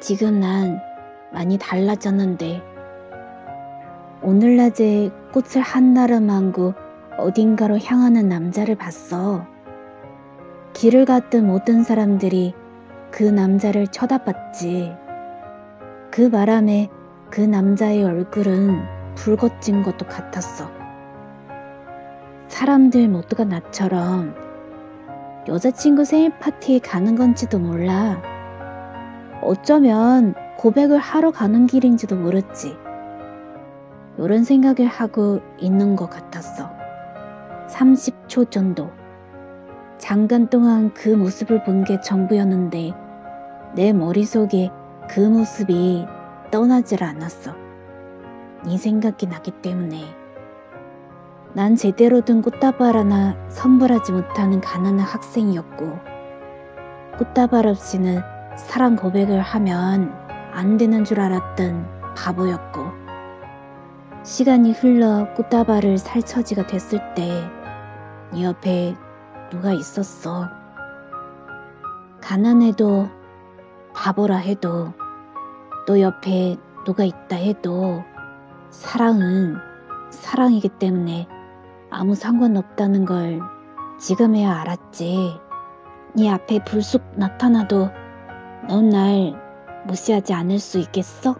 지금 난 많이 달라졌는데 오늘 낮에 꽃을 한나름 안고 어딘가로 향하는 남자를 봤어. 길을 갔던 모든 사람들이 그 남자를 쳐다봤지. 그 바람에 그 남자의 얼굴은 붉어진 것도 같았어. 사람들 모두가 나처럼 여자친구 생일 파티에 가는 건지도 몰라. 어쩌면 고백을 하러 가는 길인지도 모르지. 이런 생각을 하고 있는 것 같았어. 30초 정도. 잠깐 동안 그 모습을 본 게 전부였는데 내 머릿속에 그 모습이 떠나질 않았어. 네 생각이 나기 때문에. 난 제대로 된 꽃다발 하나 선물하지 못하는 가난한 학생이었고 꽃다발 없이는 사랑 고백을 하면 안 되는 줄 알았던 바보였고 시간이 흘러 꽃다발을 살 처지가 됐을 때 네 옆에 누가 있었어. 가난해도 바보라 해도 너 옆에 누가 있다 해도 사랑은 사랑이기 때문에 아무 상관없다는 걸 지금에야 알았지. 네 앞에 불쑥 나타나도 넌 날 무시하지 않을 수 있겠어?